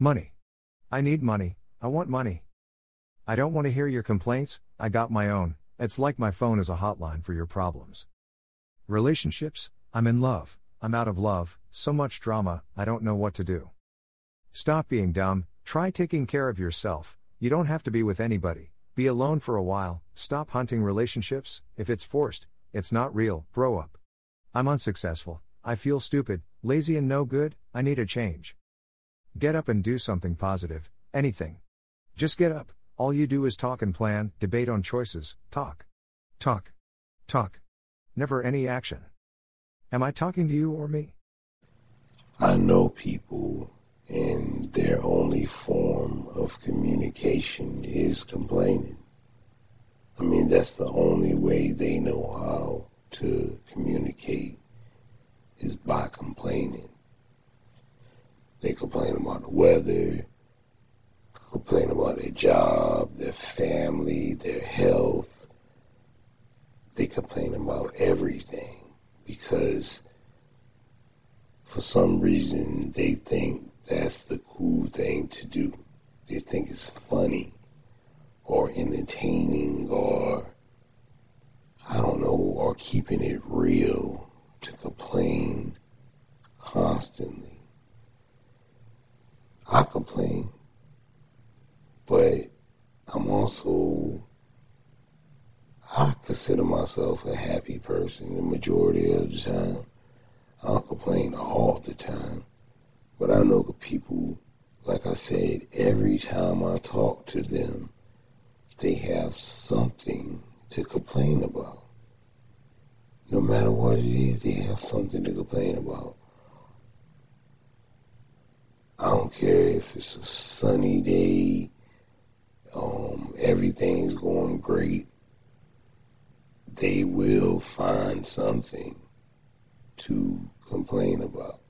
Money. I need money, I want money. I don't want to hear your complaints, I got my own, it's like my phone is a hotline for your problems. Relationships, I'm in love, I'm out of love, so much drama, I don't know what to do. Stop being dumb, try taking care of yourself, you don't have to be with anybody, be alone for a while, stop hunting relationships, if it's forced, it's not real, grow up. I'm unsuccessful, I feel stupid, lazy, and no good, I need a change. Get up and do something positive, anything. Just get up, all you do is talk and plan, debate on choices, talk. Talk. Talk. Never any action. Am I talking to you or me? I know people, and their only form of communication is complaining. I mean, that's the only way they know how to communicate is by complaining. They complain about the weather, complain about their job, their family, their health. They complain about everything because for some reason they think that's the cool thing to do. They think it's funny or entertaining or I don't know, or keeping it real to complain constantly. Complain but I'm also, I consider myself a happy person the majority of the time. I don't complain all the time, but I know the people, like I said, every time I talk to them, they have something to complain about. No matter what it is, they have something to complain about. I don't care if it's a sunny day um, everything's going great, they will find something to complain about.